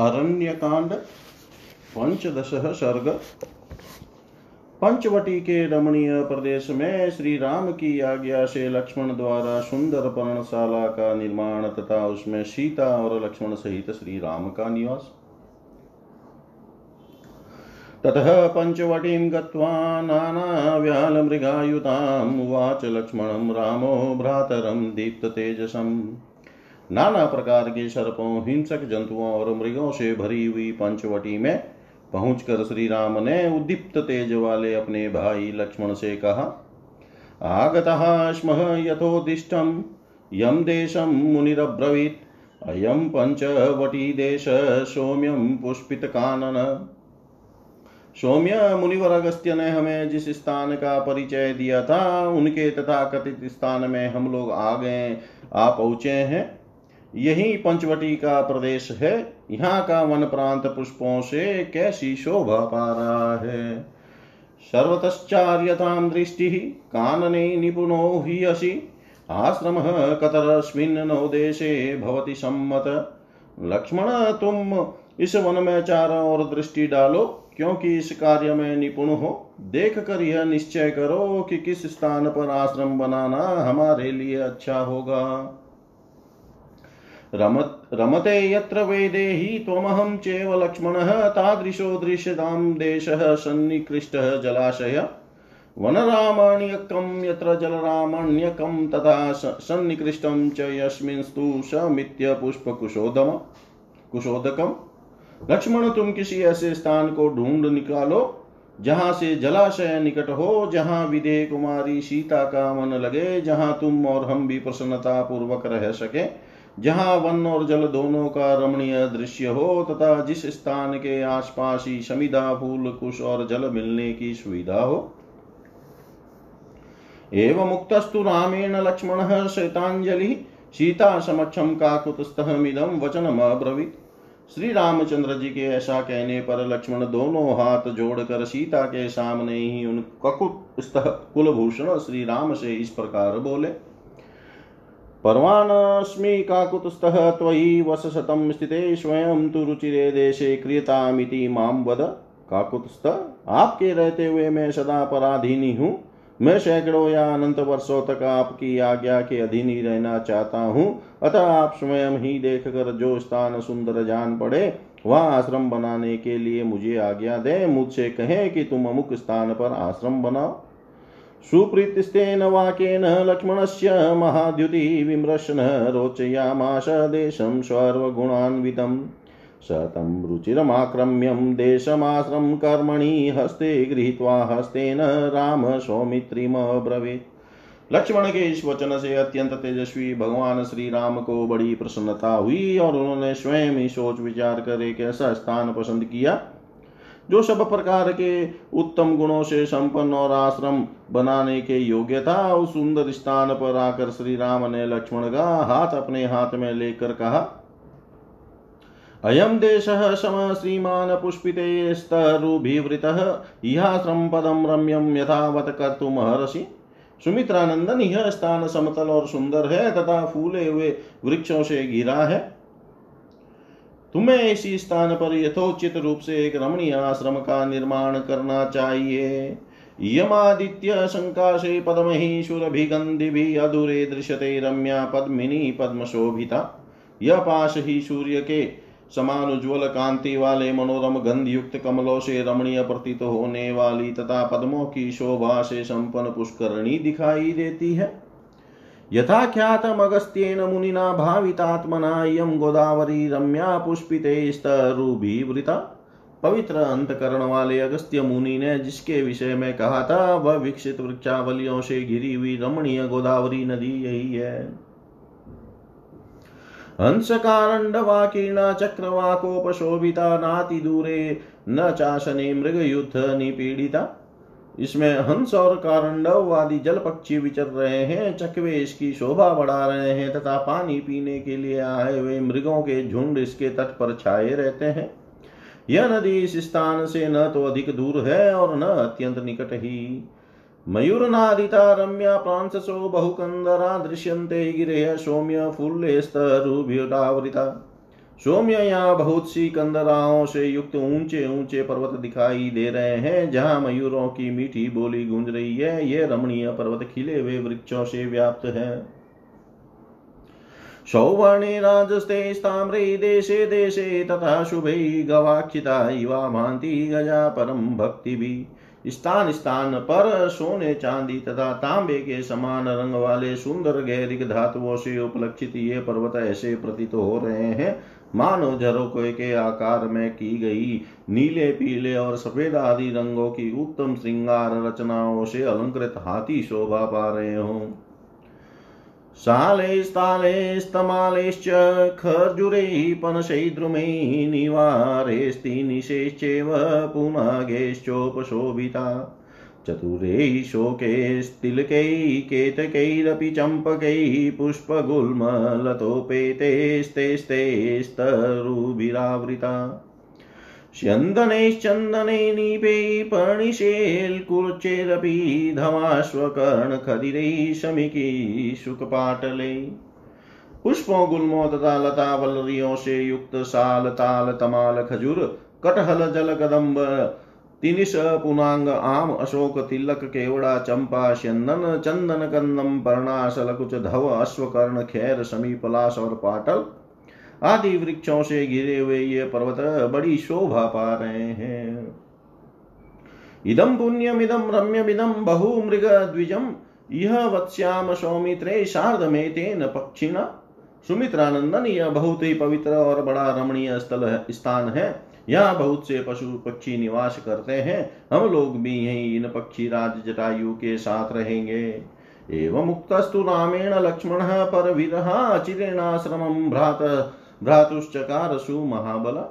अरण्यकांड, पंचदश सर्ग। पंचवटी के रमणीय प्रदेश में श्री राम की आज्ञा से लक्ष्मण द्वारा सुंदर पर्णशाला का निर्माण तथा उसमें सीता और लक्ष्मण सहित श्री राम का निवास। ततः पञ्चवटीं गत्वा नानाव्यालमृगायुताम् उवाच लक्ष्मणं, रामो भ्रातरं दीप्ततेजसम्। नाना प्रकार के सर्पों, हिंसक जंतुओं और मृगों से भरी हुई पंचवटी में पहुंचकर श्री राम ने उद्दीप्त तेज वाले अपने भाई लक्ष्मण से कहा, आगतः स्म यथोदिष्टं, यं देशं मुनिरब्रवीत्। अयम पंचवटी देश सौम्यम पुष्पित पुष्पितकानन सौम्य मुनिवर अगस्त्य ने हमें जिस स्थान का परिचय दिया था, उनके तथा कथित स्थान में हम लोग आ गए, आ पहुँचे हैं। यही पंचवटी का प्रदेश है। यहाँ का वन प्रांत पुष्पों से कैसी शोभा पा रहा है? सर्वतश्चार्यतां दृष्टि कानने निपुणो हि असि। आश्रम कतरस्मिन् नो देशे भवति सम्मत। लक्ष्मण, तुम इस वन में चारों ओर दृष्टि डालो, क्योंकि इस कार्य में निपुण हो। देख कर यह निश्चय करो कि किस स्थान पर आश्रम बनाना हमारे लिए अच्छा होगा। रमत, रमते यत्र वेदेहि त्वमहं चेव लक्ष्मणः तादृशो दृश्यतां देशः सन्निकृष्टः जलाशय। वनरामण्यकं यत्र जलरामण्यकं तथा सन्निकृष्टं च यस्मिंस्तु समित्य पुष्पकुशोदम कुशोदकम्। लक्ष्मण, तुम किसी ऐसे स्थान को ढूंढ निकालो, जहाँ से जलाशय निकट हो, जहाँ विदे कुमारी सीता का मन लगे, जहाँ तुम और हम भी प्रसन्नता पूर्वक रह सके। जहाँ वन और जल दोनों का रमणीय दृश्य हो, तथा जिस स्थान के आसपास ही समिधा फूल, कुश और जल मिलने की सुविधा हो। एवं मुक्तस्तु रामेण लक्ष्मण शैतांजलि सीता समक्षम काकुतस्थमिदम वचनम अब्रवीत। श्री रामचंद्र जी के ऐसा कहने पर लक्ष्मण दोनों हाथ जोड़कर सीता के सामने ही उन ककुत कुलभूषण श्री राम से इस प्रकार बोले पर्वाणस्मि काकुतस्थः त्वयि वसशतं स्थिते स्वयं तु रुचिरे देशे क्रियतामिति माँ वद। काकुतस्थ आपके रहते हुए मैं सदा पराधीनी हूँ। मैं सैकड़ों या अनंत वर्षों तक आपकी आज्ञा के अधीन ही रहना चाहता हूँ। अतः आप स्वयं ही देख कर जो स्थान सुंदर जान पड़े, वहाँ आश्रम बनाने के लिए मुझे आज्ञा दे। मुझसे कहें कि तुम अमुक स्थान पर आश्रम बनाओ। सुप्रीतिस्तेन वाक्येन लक्ष्मणस्य महाद्युति विमृशन रोचयामाश देशं सर्वगुणान्वितम्। स तं रुचिरमाक्रम्यं देशमाश्रम कर्मणि हस्ते गृहीत्वा हस्तेन राम सौमित्रीमब्रवीत्। लक्ष्मण के इस वचन से अत्यंत तेजस्वी भगवान श्री राम को बड़ी प्रसन्नता हुई और उन्होंने स्वयं ही सोच विचार कर एक ऐसा स्थान पसंद किया जो सब प्रकार के उत्तम गुणों से संपन्न और आश्रम बनाने के योग्य था, उस सुंदर स्थान पर आकर श्री राम ने लक्ष्मण का हाथ अपने हाथ में लेकर कहा अयम देशः सम श्रीमान् पुष्पिते स्तरुभिवृतः, इहाश्रम पदं रम्यं यथावत् कर्तुमहर्षि सुमित्रानंदन, यह स्थान समतल और सुंदर है, तथा फूले हुए वृक्षों से घिरा है। तुम्हें इसी स्थान पर यथोचित रूप से एक रमणीय आश्रम का निर्माण करना चाहिए। यमादित्य शंका से शंकाशे पद्महि सुरभिगन्धिभिः अधुरे दृश्यते रम्या पद्मिनी पद्मशोभिता। यह पाश ही सूर्य के समान उज्ज्वल कांति वाले मनोरम गंध युक्त कमलों से रमणीय प्रतीत होने वाली तथा पद्मों की शोभा से संपन्न पुष्करणी दिखाई देती है। यथा ख्यातम अगस्त्येन मुनिना भावितात्मना इयं गोदावरी रम्या पुष्पिते स्तरुभिवृता पवित्र अंतकरण वाले अगस्त्य मुनि ने जिसके विषय में कहा था, वह विकसित वृक्षावलियों से घिरी हुई रमणीय गोदावरी नदी यही है। हंसकारण्डवाकीर्णा चक्रवाकोपशोभिता नाति दूरे न चाशने मृगयुद्ध निपीड़िता। इसमें हंस और कारंडव आदि जल पक्षी विचर रहे हैं, चकवे इसकी शोभा बढ़ा रहे हैं, तथा पानी पीने के लिए आए हुए मृगों के झुंड इसके तट पर छाए रहते हैं। यह नदी इस स्थान से न तो अधिक दूर है और न अत्यंत निकट ही। मयूरनादिता रम्या प्रांससो बहुकन्दरा दृश्यन्ते गिरेः सौम्य फुल्लेस्तरुभिडावृता सौम्य यहाँ बहुत सी कंदराओं से युक्त ऊँचे ऊँचे पर्वत दिखाई दे रहे हैं, जहाँ मयूरों की मीठी बोली गूंज रही है। ये रमणीय पर्वत खिले हुए वृक्षों से व्याप्त है। सौवर्णे राजस्ते स्ताम्रे देशे देशे तथा शुभे गवाक्षिता इवा भांति गजा परम भक्ति भी। स्थान स्थान पर सोने चांदी तथा तांबे के समान रंग वाले सुंदर गहरिक धातुओं से उपलक्षित ये पर्वत ऐसे प्रतीत हो रहे हैं मानव झरोके के आकार में की गई नीले, पीले और सफ़ेद आदि रंगों की उत्तम श्रृंगार रचनाओं से अलंकृत हाथी शोभा पा रहे हो। शालेस्तालेस्तमालेश्च खर्जुरैः पनशैद्रुमैः निवारेस्तिनिशेश्चैव पुनगेश्चोपशोभिता चतुरैः शोकैस्तिलकैः केतकैरपि चम्पकैः पुष्पगुल्मलतोपेतैस्तेस्तेस्तरुभिरावृता। स्यन्दनैश्चन्दने नीपे पर्णिशेल्कुर्चैरपि धमाश्वकर्णखदिरैः शमिकी पुष्पों गुल्मों तथा लता वल्लरियों से युक्त साल ताल तमाल खजूर कटहल जल कदम्ब तिनिश पुनांग आम अशोक तिलक केवड़ा चंपा चंदन चंदन कंदम पर्णाशल कुछ धव अश्वकर्ण खैर समी पलाश और पाटल आदि वृक्षों से घिरे हुए ये पर्वत बड़ी शोभा पा रहे हैं। इदम पुण्यम इदम रम्यमिदम बहु मृग द्विजम यह वत्स्याम सौमित्रे तेन पक्षिण। सुमित्रानंदन यह बहुत ही पवित्र और बड़ा रमणीय स्थल स्थान है। यहाँ बहुत से पशु पक्षी निवास करते हैं, हम लोग भी यही इन पक्षी राज जटायु के साथ रहेंगे। एवं मुक्तस्तु रामेण लक्ष्मण पर विरहा चिरेणाश्रमं भ्रात, भ्रातुश्चकार सुमहाबल।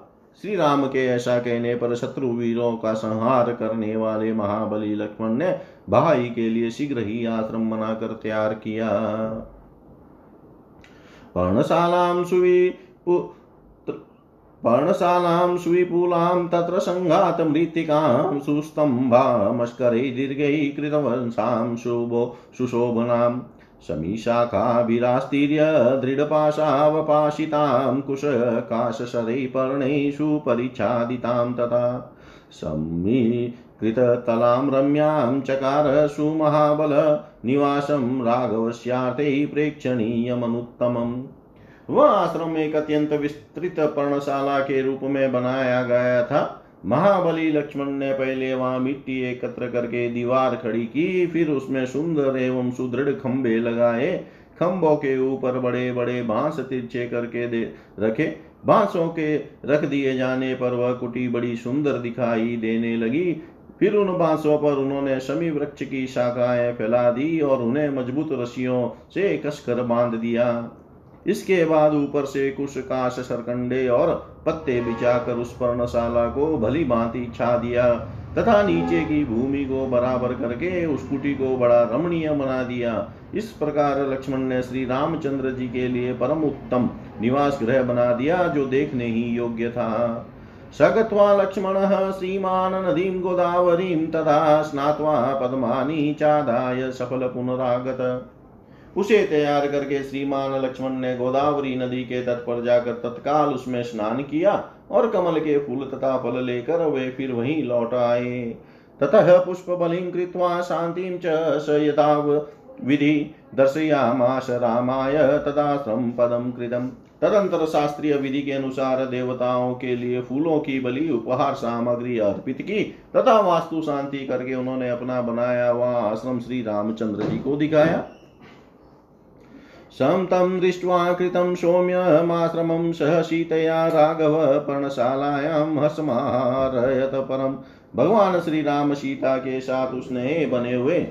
श्री राम के ऐसा कहने पर शत्रु वीरों का संहार करने वाले महाबली लक्ष्मण ने भाई के लिए शीघ्र ही आश्रम बनाकर तैयार किया। पर्णशालां सुवि पर्णशालां, सुविपुलां, तत्र सङ्घातमृत्तिकां सुस्तम्भामस्करै दीर्घैः कृतवंशां, शुभो सुशोभनाम् समीशाखाभिरास्तीर्य, दृढपाशावपाशितां कुशकाशशरै परिच्छादितां तथा समीकृततलां रम्यां चकार सुमहाबल निवासं प्रेक्षणीयमनुत्तमम्। वह आश्रम एक अत्यंत विस्तृत पर्णशाला के रूप में बनाया गया था। महाबली लक्ष्मण ने पहले वहाँ मिट्टी एकत्र करके दीवार खड़ी की, फिर उसमें सुंदर एवं सुदृढ़ खंबे लगाए। खंभों के ऊपर बड़े बड़े बाँस तिरछे करके दे रखे। बांसों के रख दिए जाने पर वह कुटी बड़ी सुंदर दिखाई देने लगी। फिर उन बांसों पर उन्होंने शमी वृक्ष की शाखाएँ फैला दी और उन्हें मज़बूत रस्सियों से कसकर बाँध दिया। इसके बाद ऊपर से कुश काश सरकंडे और पत्ते बिछाकर उस पर्णशाला को भली भांति छा दिया, तथा नीचे की भूमि को बराबर करके उस कुटी को बड़ा रमणीय बना दिया। इस प्रकार लक्ष्मण ने श्री रामचंद्र जी के लिए परम उत्तम निवास गृह बना दिया, जो देखने ही योग्य था। सगत्वा लक्ष्मण श्रीमान नदी गोदावरी तथा स्नात्वा पद्मानी चादाय सफल पुनरागत। उसे तैयार करके श्रीमान लक्ष्मण ने गोदावरी नदी के तट पर जाकर तत्काल उसमें स्नान किया और कमल के फूल तथा फल लेकर वे फिर वहीं लौट आए। ततः पुष्प बलिं कृत्वा शांतिं विधि दर्शयामाश रामाय तदाश्रम पदम कृतम। तदंतर शास्त्रीय विधि के अनुसार देवताओं के लिए फूलों की बलि, उपहार, सामग्री अर्पित की तथा वास्तु शांति करके उन्होंने अपना बनाया वह आश्रम श्री रामचंद्र जी को दिखाया। शं तं दृष्ट्वा कृतं सौम्यमाश्रमं सह सीतया राघव पर्णशालायां हसमारयत परम भगवान श्री राम सीता के साथ उसने बने हुए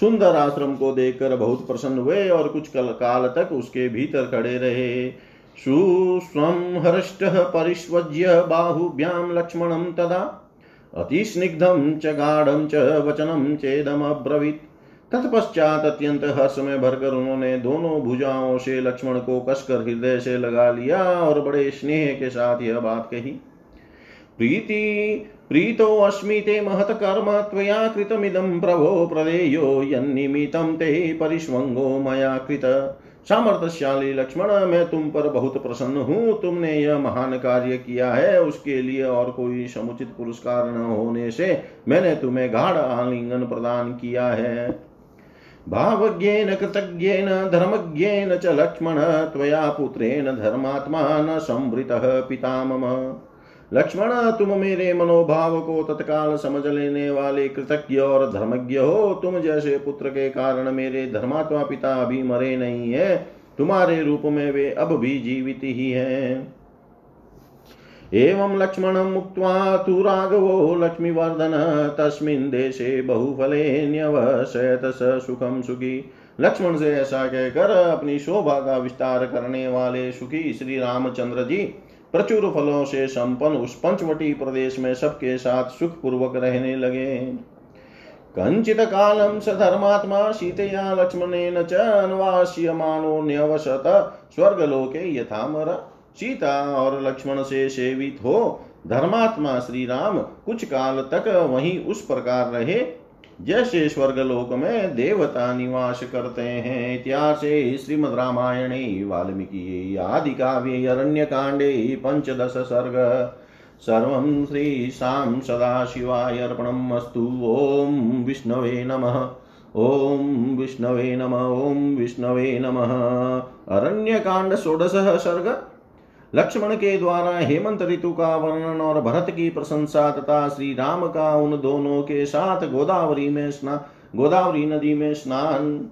सुंदर आश्रम को देखकर बहुत प्रसन्न हुए और कुछ कल काल तक उसके भीतर खड़े रहे। सुस्वं हृष्ट परिष्वज्य बाहुभ्यां लक्ष्मणं तदा अतिस्निग्धं च गाढं च वचनं तत्पश्चात अत्यंत हर्ष में भरकर उन्होंने दोनों भुजाओं से लक्ष्मण को कसकर हृदय से लगा लिया और बड़े स्नेह के साथ यह बात कही, प्रीति, प्रीतो अस्मि ते महत कर्म त्वया कृतमिदं प्रभो प्रदेयो यन्निमितं ते परिष्वङ्गो मया कृत। सामर्थ्यशाली लक्ष्मण, मैं तुम पर बहुत प्रसन्न हूँ, तुमने यह महान कार्य किया है, उसके लिए और कोई समुचित पुरस्कार न होने से मैंने तुम्हें गाढ़ आलिंगन प्रदान किया है। भावज्ञेन, कृतज्ञेन, धर्मज्ञेन च लक्ष्मण, त्वया पुत्रेण धर्मात्मा न संवृतः पिता मम लक्ष्मण, तुम मेरे मनोभाव को तत्काल समझ लेने वाले कृतज्ञ और धर्मज्ञ हो। तुम जैसे पुत्र के कारण मेरे धर्मात्मा पिता अभी मरे नहीं है, तुम्हारे रूप में वे अब भी जीवित ही हैं। एवं लक्ष्मण मुक्त्वा तु राघवो लक्ष्मीवर्धन, तस्मिन् देशे बहुफले न्यवशयत स सुखम सुखी। लक्ष्मण से ऐसा कहकर अपनी शोभा का विस्तार करने वाले सुखी श्री रामचंद्र जी प्रचुर फलों से संपन्न उस पंचवटी प्रदेश में सबके साथ सुख पूर्वक रहने लगे। कंचित कालम स धर्मात्मा सीतया लक्ष्मणेन च अन्वास्यमानो न्यवसत स्वर्गलोके यथामर। सीता और लक्ष्मण से सेवित हो, धर्मात्मा श्री राम कुछ काल तक वहीं उस प्रकार रहे, जैसे स्वर्गलोक में देवता निवास करते हैं। इतिहास श्रीमद रामायणे वाल्मीकि आदि काव्ये अरण्य कांडे पंचदश सर्ग। सर्वं श्रीशां सदाशिवाय अर्पणम् अस्तु ॐ विष्णवे नमः। ॐ विष्णवे नम। ॐ विष्णवे नमः। अरण्यकाण्ड षोडशः सर्ग। लक्ष्मण के द्वारा हेमंत ऋतु का वर्णन और भरत की प्रशंसा तथा श्री राम का उन दोनों के साथ गोदावरी में स्नान गोदावरी नदी में स्नान।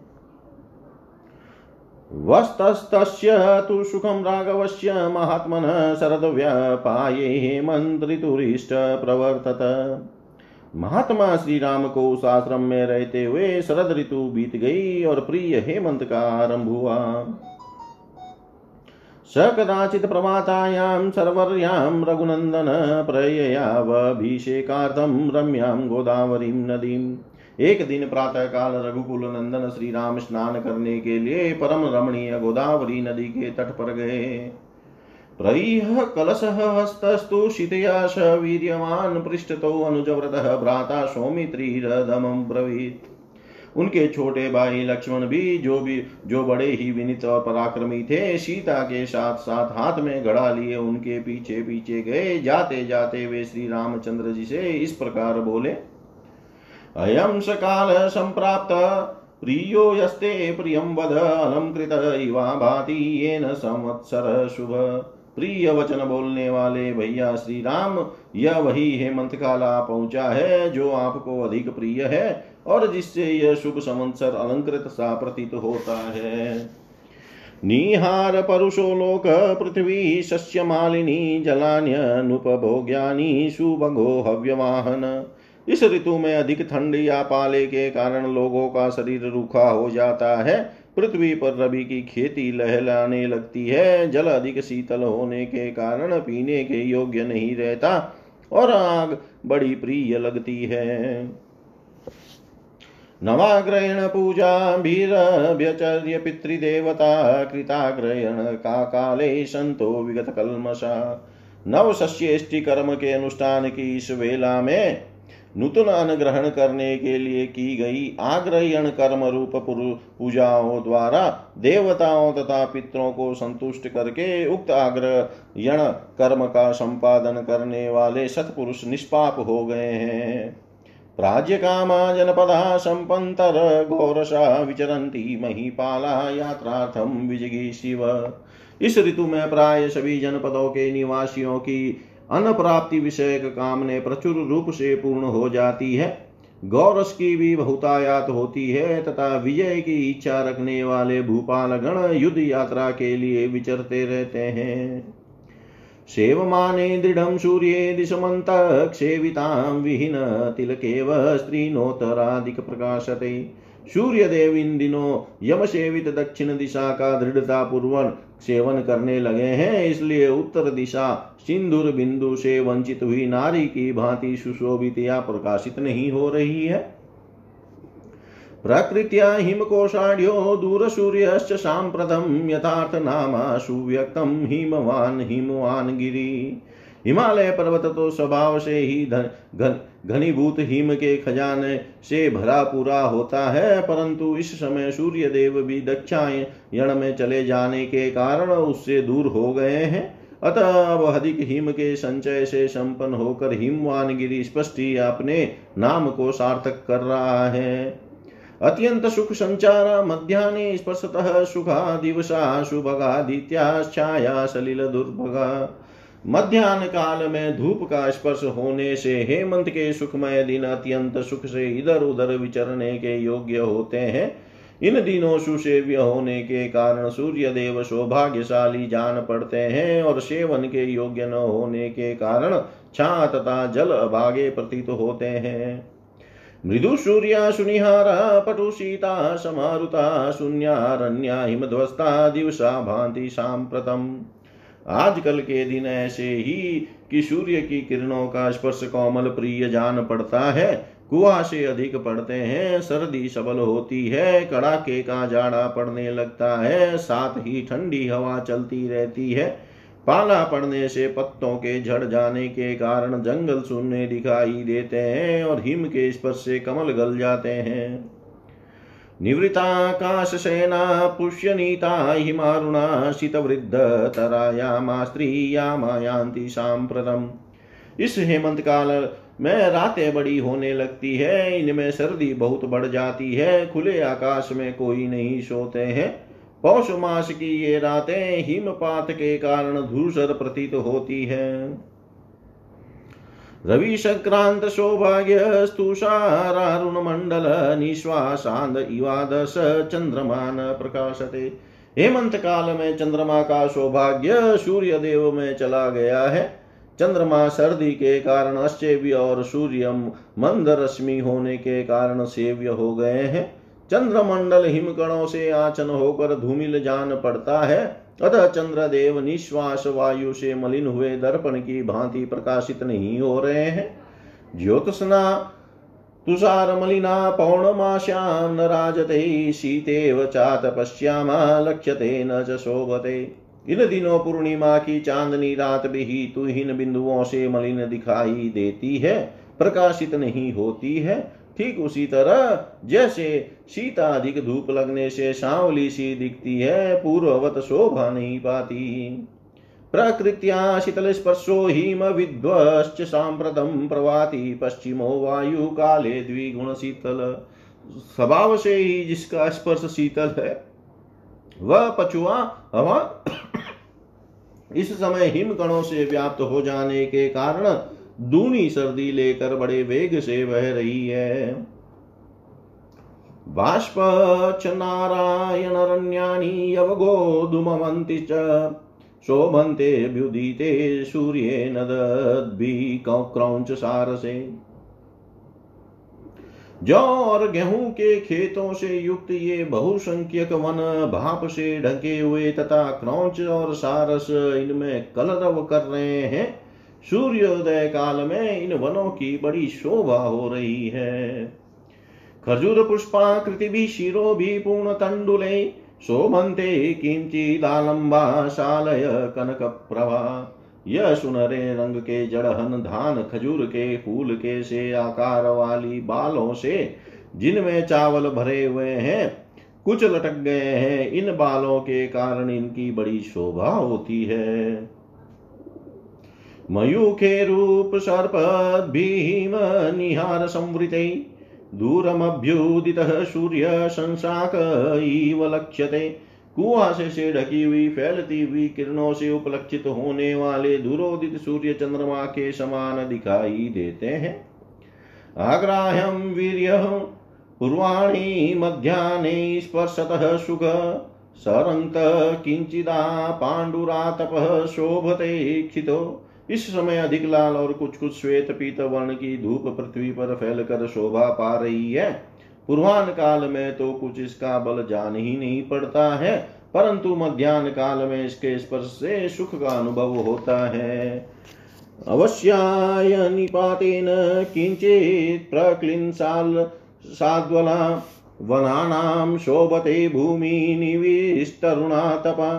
वस्तस्तस्य तु सुखं राघवस्य महात्मनः हेमंत ऋतुरिष्ट प्रवर्तत। महात्मा श्री राम को उस आश्रम में रहते हुए शरद ऋतु बीत गई और प्रिय हेमंत का आरंभ हुआ। स कदाचित् प्रमातायां सर्वर्यां रघुनन्दन प्रययावभिषेकार्थं रम्यां गोदावरीं नदीम्। एक दिन प्रातः काल रघुकुल नंदन श्री राम स्नान करने के लिए परम रमणीय गोदावरी नदी के तट पर गए। प्रईह कलशः हस्तस्तु शितया स वीर्यवान् पृष्ठतो अनुजव्रतः भ्राता सौमित्रीरदमं ब्रवीत्। उनके छोटे भाई लक्ष्मण भी जो भी, जो बड़े ही विनित और पराक्रमी थे, सीता के साथ साथ हाथ में घड़ा लिए उनके पीछे पीछे गए। जाते जाते वे श्री रामचंद्र जी से इस प्रकार बोले अयम सकाल संप्राप्त, प्रियो यस्ते प्रियम वद अलंकृत इवा भाति येन संवत्सर शुभ। प्रिय वचन बोलने वाले भैया श्री राम, यह वही हेमंत काला पहुँचा है, जो आपको अधिक प्रिय है। और जिससे यह शुभ संवत्सर अलंकृत सा प्रतीत होता है। निहार परुषो लोक, पृथ्वी शस्य मालिनी जलान्यनुपभोग्यानि सुभगो हव्यवाहन। इस ऋतु में अधिक ठंड या पाले के कारण लोगों का शरीर रूखा हो जाता है। पृथ्वी पर रवि की खेती लहलाने लगती है। जल अधिक शीतल होने के कारण पीने के योग्य नहीं रहता और आग बड़ी प्रिय लगती है। नवाग्रहण पूजा, भीरभ्यचर्य, पितृदेवता, कृताग्रहण का काले संतो, विगत कलमशा नव शस्येष्टि कर्म के अनुष्ठान की इस वेला में नूतन अनुग्रहण करने के लिए की गई आग्रहण कर्म रूप पूजाओं द्वारा देवताओं तथा पितरों को संतुष्ट करके उक्त आग्रहण कर्म का संपादन करने वाले सत्पुरुष निष्पाप हो गए हैं। प्राज्य कामा जनपदा घोरसा विचरती महीपाला यात्रार्थम विजगी शिव। इस ऋतु में प्राय सभी जनपदों के निवासियों की अन्न प्राप्ति विषयक कामने प्रचुर रूप से पूर्ण हो जाती है। गौरस की भी बहुतायात होती है तथा विजय की इच्छा रखने वाले भूपाल गण युद्ध यात्रा के लिए विचरते रहते हैं। सेवमाने दृढ़ सूर्ये दिशमन्तक्षेवितां विहीन तिलकेव स्त्रीनोत्तराधिक प्रकाशते सूर्यदेव इन दिनों यम सेवित दक्षिण दिशा का दृढ़ता पूर्वक सेवन करने लगे हैं, इसलिए उत्तर दिशा सिंदूर बिंदु से वंचित हुई नारी की भांति सुशोभित या प्रकाशित नहीं हो रही है। प्रकृत्या हिमकोशाढ्यो दूरसूर्यश्च साम्प्रतं यथार्थनामा सुव्यक्तं हिमवान् हिमवान् गिरि हिमालय पर्वत तो स्वभाव से ही घनीभूत गन, हिम के खजाने से भरा पूरा होता है परंतु इस समय सूर्य देव भी दक्षायण में चले जाने के कारण उससे दूर हो गए हैं। अतः अब अधिक हिम के संचय से संपन्न होकर हिमवान गिरी स्पष्ट अपने नाम को सार्थक कर रहा है। अत्यंत सुख संचार मध्यान्ह स्पर्शतः सुखा दिवसा शुभगादित्याश्छाया सलिल दुर्भगा मध्यान्ह काल में धूप का स्पर्श होने से हेमंत के सुखमय दिन अत्यंत सुख से इधर उधर विचरने के योग्य होते हैं। इन दिनों सुसेव्य होने के कारण सूर्य देव सौभाग्यशाली जान पड़ते हैं और सेवन के योग्य न होने के कारण छा तथा जल अभागे प्रतीत होते हैं। मृदु सूर्या सुनिहारा, पटु सीता समारुता शून्यारण्या हिमध्वस्ता, दिवसा भांति सांप्रतम। आजकल के दिन ऐसे ही कि सूर्य की किरणों का स्पर्श कोमल प्रिय जान पड़ता है कुआशे अधिक पड़ते हैं, सर्दी सबल होती है, कड़ाके का जाड़ा पड़ने लगता है, साथ ही ठंडी हवा चलती रहती है। पाला पड़ने से पत्तों के झड़ जाने के कारण जंगल सुनने दिखाई देते हैं और हिम के स्पर्श से कमल गल जाते हैं। निवृताकाशसेना पुष्यनीता हिमारुणा शीतवृद्धतरायामा स्त्रीयामायान्ति साम्प्रतम् इस हेमंत काल में रातें बड़ी होने लगती है, इनमें सर्दी बहुत बढ़ जाती है, खुले आकाश में कोई नहीं सोते हैं। पौष मास की ये रातें हिमपात के कारण धूसर प्रतीत होती है। रवि संक्रांत सौभाग्य स्तुषारुण मंडल निश्वासांद इवादस चंद्रमान प्रकाशते। हेमंत काल में चंद्रमा का सौभाग्य सूर्य देव में चला गया है। चंद्रमा सर्दी के कारण अश्चेव्य और सूर्य मंद रश्मि होने के कारण सेव्य हो गए हैं। चंद्रमंडल हिमकणों से आचन होकर धूमिल जान पड़ता है। अतः चंद्रदेव निश्वास वायु से मलिन हुए दर्पण की भांति प्रकाशित नहीं हो रहे हैं। ज्योत्सना, तुषार मलिना पौर्णमाश्याम न राजते शीतेव चात पश्यामा लक्ष्यते न च शोभते। इन दिनों पूर्णिमा की चांदनी रात भी तुहिन बिंदुओं से मलिन दिखाई देती है। प्रकाशित नहीं होती है। ठीक उसी तरह जैसे सीता अधिक धूप लगने से सांवली सी दिखती है, पूर्ववत शोभा नहीं पाती। प्रकृत्या शीतल स्पर्शो हिम विध्वश्च सांप्रतम प्रवाति, पश्चिमो वायु काले द्विगुण शीतल। स्वभाव से ही जिसका स्पर्श शीतल है, वह पचुआ हवा, इस समय हिम कणों से व्याप्त हो जाने के कारण दूनी सर्दी लेकर बड़े वेग से बह रही है। बाष्प च नारायणरण्यानि यवगोधुमवन्ति च शोभन्तेऽभ्युदिते सूर्येण दद्भिक्रौञ्च सारसे। जौ और गेहूँ के खेतों से युक्त ये बहुसंख्यक वन भाप से ढके हुए तथा क्रौच और सारस इनमें कलरव कर रहे हैं। सूर्योदय काल में इन वनों की बड़ी शोभा हो रही है। खजूर पुष्पाकृति भी, शिरो भी पूर्ण तंडुले शोभंते किंचिदालंबा शालय कनक प्रभा यह सुनरे रंग के जड़हन, धान, खजूर के फूल के से आकार वाली बालों से जिनमें चावल भरे हुए हैं, कुछ लटक गए हैं। इन बालों के कारण इनकी बड़ी शोभा होती है। मयूखे रूप सर्पद्भीम निहार संवृते दूरमभ्युदितः सूर्य संसाक लक्ष्यते कुआसे से ढकी हुई, फैलती हुई किरणों से उपलक्षित होने वाले दूरोदित सूर्य चंद्रमा के समान दिखाई देते हैं। आग्राह्यम वीर्य पूर्वाणी मध्याने स्पर्शतः सुख, सरंत किंचिदा पांडुरातप शोभते क्षितो इस समय अधिक लाल और कुछ कुछ श्वेत पीत वर्ण की धूप पृथ्वी पर फैलकर शोभा पा रही है। पूर्वान काल में तो कुछ इसका बल जान ही नहीं पड़ता है, परंतु मध्यान्ह काल में इसके स्पर्श से सुख का अनुभव होता है। अवश्याय निपातेन किंचित प्रक्लिंसाल साद्वला वनानां शोभते भूमि निविस्तरुणा तपा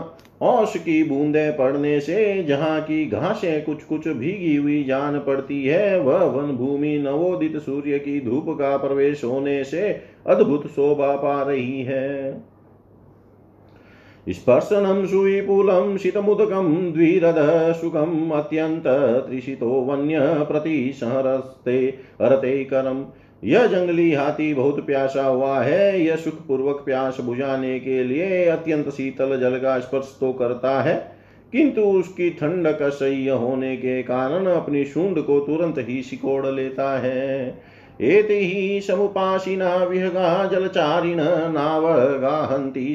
औष की बूंदे पड़ने से जहाँ की घासें कुछ कुछ भीगी हुई जान पड़ती है, वह वन भूमि नवोदित सूर्य की धूप का प्रवेश होने से अद्भुत शोभा पा रही है। स्पर्शनं सुविपुलं शीतमुदकं सुखम् अत्यन्त त्रिषितो वन्य प्रतिसंहरस्ते हरते करम। यह जंगली हाथी बहुत प्यासा हुआ है। यह सुख पूर्वक प्यास बुझाने के लिए अत्यंत शीतल जल का स्पर्श तो करता है, किंतु उसकी ठंडक असह्य होने के कारण अपनी शूंड को तुरंत ही सिकोड़ लेता है। एते हि समुपासिना विहगा जलचारिण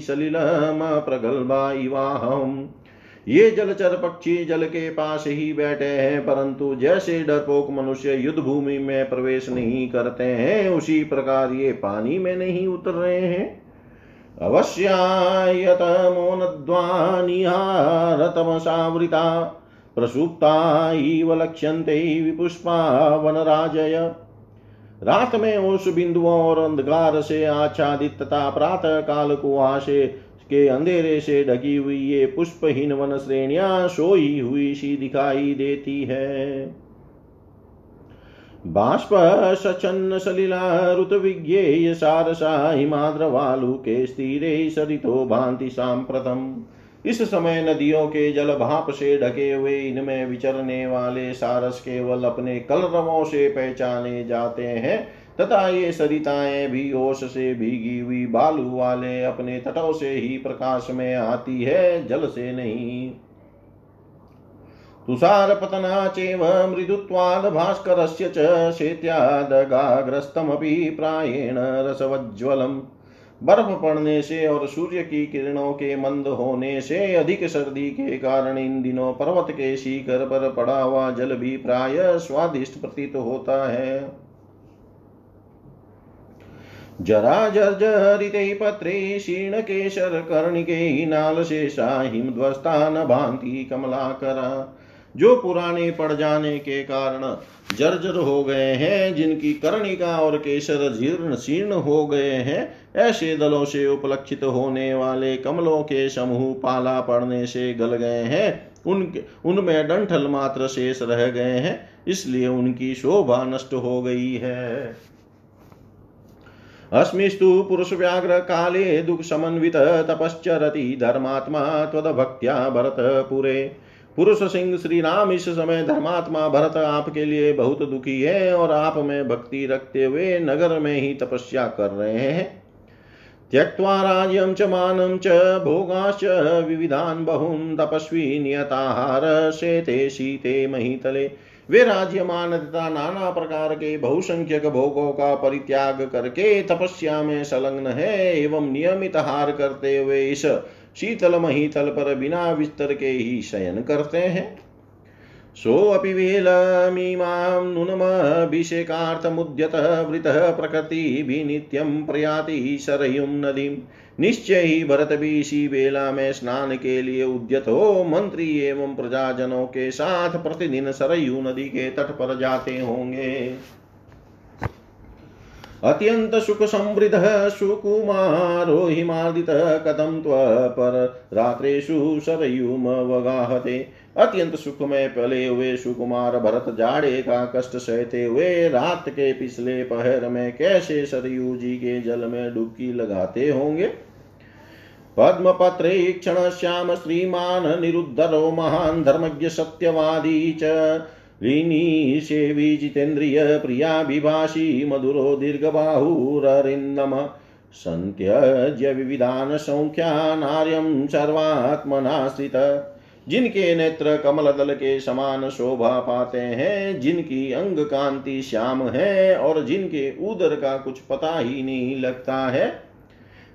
सलिलम प्रगल्भा इवाहम् ये जलचर पक्षी जल के पास ही बैठे हैं, परंतु जैसे डरपोक मनुष्य युद्ध भूमि में प्रवेश नहीं करते हैं, उसी प्रकार ये पानी में नहीं उतर रहे हैं। अवश्यायतमोनद्वानिहारतमसावृता प्रसुप्ता इव लक्ष्यन्ते विपुष्पा वनराजय। रात में उस बिंदुओं और अंधकार से आच्छादित तथा प्रातः काल कुहासे के अंधेरे से ढकी हुई ये पुष्पहीन वन श्रेणियाँ सोई हुई सी दिखाई देती है। बाष्प, सचन्न, सलिला, ऋत विज्ञेय, सारसा, हिमाद्रवालु के स्थिरे सरितो भांति सांप्रतम। इस समय नदियों के जल भाप से ढके हुए इनमें विचरने वाले सारस केवल अपने कलरवों से पहचाने जाते हैं। तथा ये सरिताएँ भी ओस से भीगी हुई बालू वाले अपने तटों से ही प्रकाश में आती है, जल से नहीं। तुषार पतना चेव मृदुत्वाद भास्करस्य च प्रायेण रसवज्ज्वलम्। बर्फ़ पड़ने से और सूर्य की किरणों के मंद होने से अधिक सर्दी के कारण इन दिनों पर्वत के शिखर पर पड़ा हुआ जल भी प्राय स्वादिष्ट प्रतीत होता है। जरा जर्जरिते पत्रे शीर्णकेशरकर्णिके नालशेषा हिमध्वस्ता न भांति कमलाकरा। जो पुराने पड़ जाने के कारण जर्जर हो गए हैं, जिनकी कर्णिका और केसर जीर्ण शीर्ण हो गए हैं, ऐसे दलों से उपलक्षित होने वाले कमलों के समूह पाला पड़ने से गल गए हैं। उनके, उनमें डंठल मात्र शेष रह गए हैं, इसलिए उनकी शोभा नष्ट हो गई है। अस्मिस्तु व्याघ्र काले दुख समन्वित तपश्चरति धर्मात्मा त्वदभक्त्या पुरे। पुरुष सिंह श्री राम इस समय धर्मात्मा भरत आपके लिए बहुत दुखी है और आप में भक्ति रखते हुए नगर में ही तपस्या कर रहे हैं। त्यक्त्वा राज्यं च मानं च भोगाश्च विविधान् बहून् तपस्वी नियताहार शेते शीते महीतले। वे राज्यमान तथा नाना प्रकार के बहुसंख्यक भोगों का परित्याग करके तपस्या में संलग्न है एवं नियमित हार करते हुए इस शीतल महीतल पर बिना विस्तर के ही शयन करते हैं। सोऽपि वेलमीमां नूनमभिषेकार्थमुद्यत वृतः प्रकृतिभिः नित्यं प्रयाति सरयुं नदीं निश्चय ही भरत भी इसी बेला में स्नान के लिए उद्यत हो। मंत्री एवं प्रजाजनों के साथ प्रतिदिन सरयू नदी के तट पर जाते होंगे। अत्यंत सुख समृद्ध सुकुमारो हिमादित कथम त्वर रात्रेषु सरयुमवगाहते अत्यंत सुख में पले हुए सुकुमार भरत जाड़े का कष्ट सहते हुए रात के पिछले पहर में कैसे सरयू जी के जल में डुबकी लगाते होंगे? पद्मपत्रे क्षण श्याम श्रीमान निरुद्धरो महान धर्मज्ञ सत्यवादी च। लीनीशेवी जितेन्द्रिय प्रियाभिभाषी मधुरो दीर्घबाहुररिन्दम। सन्त्यज्य विविधान सौख्यानार्यं सर्वात्मनाश्रित। जिनके नेत्र कमल दल के समान शोभा पाते हैं, जिनकी अंग कांति श्याम है और जिनके उदर का कुछ पता ही नहीं लगता है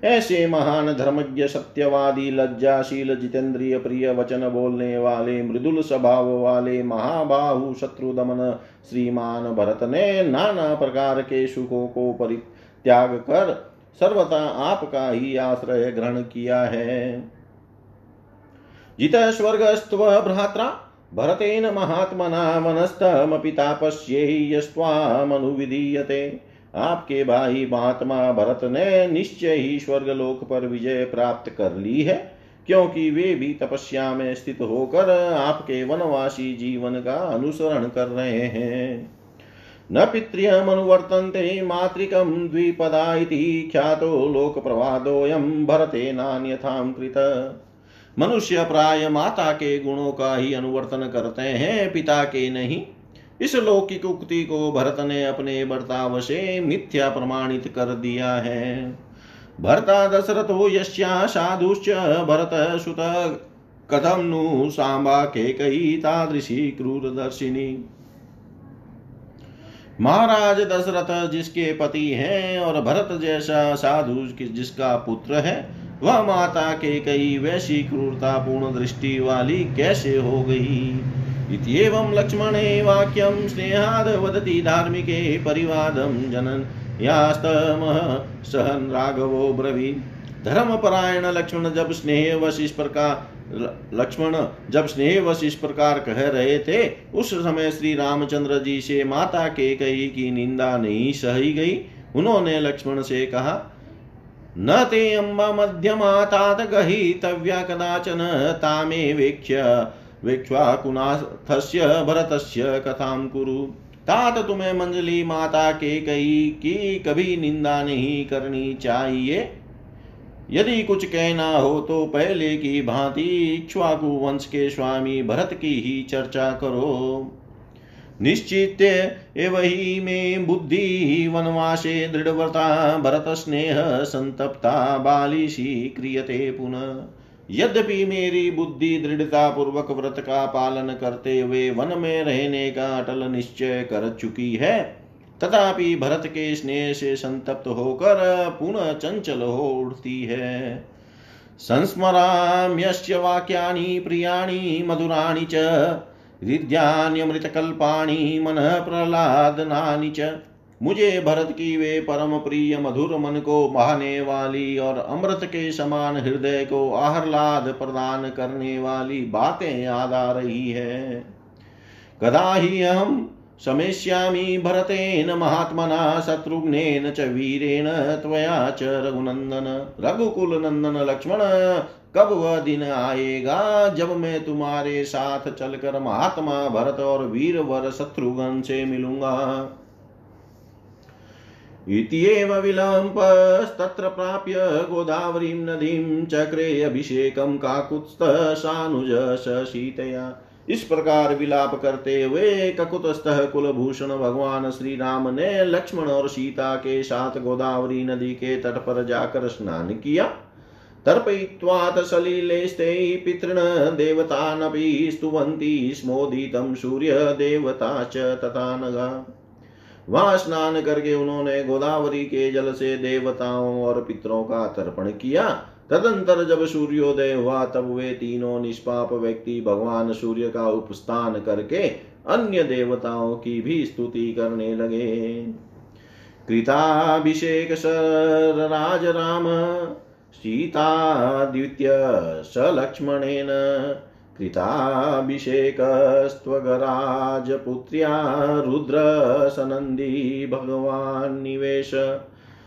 ऐसे महान धर्मज्ञ, सत्यवादी, लज्जाशील, जितेंद्रिय प्रिय वचन बोलने वाले, मृदुल स्वभाव वाले, महाबाहु, शत्रु दमन, श्रीमान भरत ने नाना प्रकार के सुखों को परित्याग कर सर्वथा आपका ही आश्रय ग्रहण किया है। जित स्वर्गस्त्व भ्रात्रा, भरतेन महात्मना वनस्तमपि तापस्येयस्त्वामनुविधीयते आपके भाई महात्मा भरत ने निश्चय ही स्वर्ग लोक पर विजय प्राप्त कर ली है, क्योंकि वे भी तपस्या में स्थित होकर आपके वनवासी जीवन का अनुसरण कर रहे हैं। न पित्र्यमनुवर्तन्ते मातृकं द्विपदा ख्यातो लोकप्रवादोऽयं भरते नान्यथां कृत। मनुष्य प्राय माता के गुणों का ही अनुवर्तन करते हैं, पिता के नहीं। इस लौकिक उक्ति को भरत ने अपने बर्ताव से मिथ्या प्रमाणित कर दिया है। भरता दशरथो यस्या साधुश्च भरत सुत कथम नु सांबा के कई तादृशी क्रूरदर्शिनी महाराज दशरथ जिसके पति हैं और भरत जैसा साधु जिसका पुत्र है, वह माता के कई वैसी क्रूरता पूर्ण दृष्टि वाली कैसे हो गई? इत्येवं लक्ष्मणे वाक्यं स्नेहाद वदति धार्मिके परिवादं जनन। यास्तमः सहन राघवो ब्रवीत् धर्मपरायण लक्ष्मण जब स्नेह वश इस प्रकार लक्ष्मण जब स्नेह वश इस प्रकार कह रहे थे, उस समय श्री रामचंद्र जी से माता के कही की निंदा नहीं सही गई। उन्होंने लक्ष्मण से कहा, न ते अम्ब मध्यमा तात गहितव्या कदाचन तामे वीक्ष्य वीक्ष्वाकुनाथस्य भरतस्य कथां कुरु। तात तुम्हें मंजली माता के कई की कभी निंदा नहीं करनी चाहिए। यदि कुछ कहना हो तो पहले की भांति इक्ष्वाकु वंश के स्वामी भरत की ही चर्चा करो। निश्चित एव ही में बुद्धि वनवासे दृढ़व्रता भरत स्नेह संतप्ता, बालिशी क्रियते पुनः। यद्यपि मेरी बुद्धि दृढ़ता पूर्वक व्रत का पालन करते हुए वन में रहने का अटल निश्चय कर चुकी है, तथापि भरत के स्नेह से संतप्त होकर पुनः चंचल हो उठती है। संस्मराम्यस्य वाक्यानि, प्रियाणि, मधुराणि च हृद्यान्यमृतकल्पाणि मन प्रहलादनानि च। मुझे भरत की वे परम प्रिय मधुर मन को बहाने वाली और अमृत के समान हृदय को आह्लाद प्रदान करने वाली बातें याद आ रही है। कदा ही हम समेष्यामि भरतेन महात्मना शत्रुघ्नेन च वीरेण त्वया च रघुनंदन, रघुकुल नंदन लक्ष्मण, कब वह दिन आएगा जब मैं तुम्हारे साथ चलकर महात्मा भरत और वीर वर शत्रुघ्न से मिलूँगा? इत्येव विलम्बस्तत्र प्राप्य गोदावरीं नदीं चक्रे अभिषेकं काकुत्स्थसानुज स सीतया इस प्रकार विलाप करते हुए ककुतस्थ कुलभूषण भगवान श्री राम ने लक्ष्मण और सीता के साथ गोदावरी नदी के तट पर जाकर स्नान किया। तर्पयित्वात् सलिलेस्ते पितृण देवतानपि स्तुवन्ति, स्मोदितं सूर्य देवता च तथा नगा। वहाँ स्नान करके उन्होंने गोदावरी के जल से देवताओं और पितरों का तर्पण किया। तदंतर जब सूर्योदय हुआ, तब वे तीनों निष्पाप व्यक्ति भगवान सूर्य का उपस्थान करके अन्य देवताओं की भी स्तुति करने लगे। कृताभिषेक सर राज राम सीताद्वितीय स लक्ष्मणेन कृताभिषेकस्त्वगराजपुत्र्या रुद्रसनन्दी भगवान् निवेश।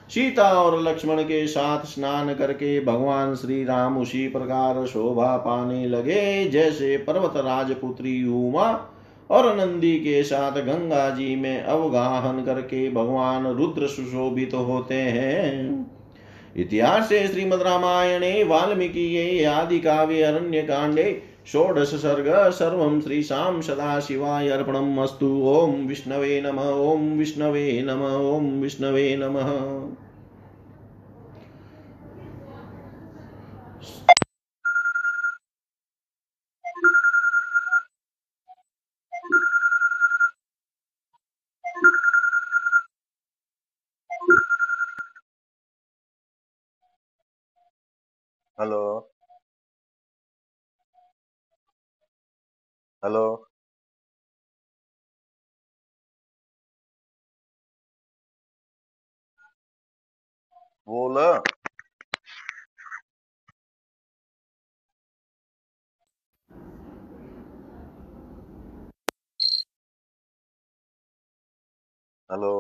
सीता और लक्ष्मण के साथ स्नान करके भगवान श्री राम उसी प्रकार शोभा पाने लगे, जैसे पर्वत राजपुत्री उमा और नंदी के साथ गंगा जी में अवगाहन करके भगवान रुद्र सुशोभित तो होते हैं। इतिहास श्रीमद रामायणे, वाल्मीकि आदि काव्य अरण्य कांडे षोडश सर्ग सर्व श्रीशां सदाशिवाय अर्पणम् अस्तु ॐ विष्णवे नम ॐ विष्णवे नम ॐ विष्णवे नमः हेलो हेलो। बोल। हेलो।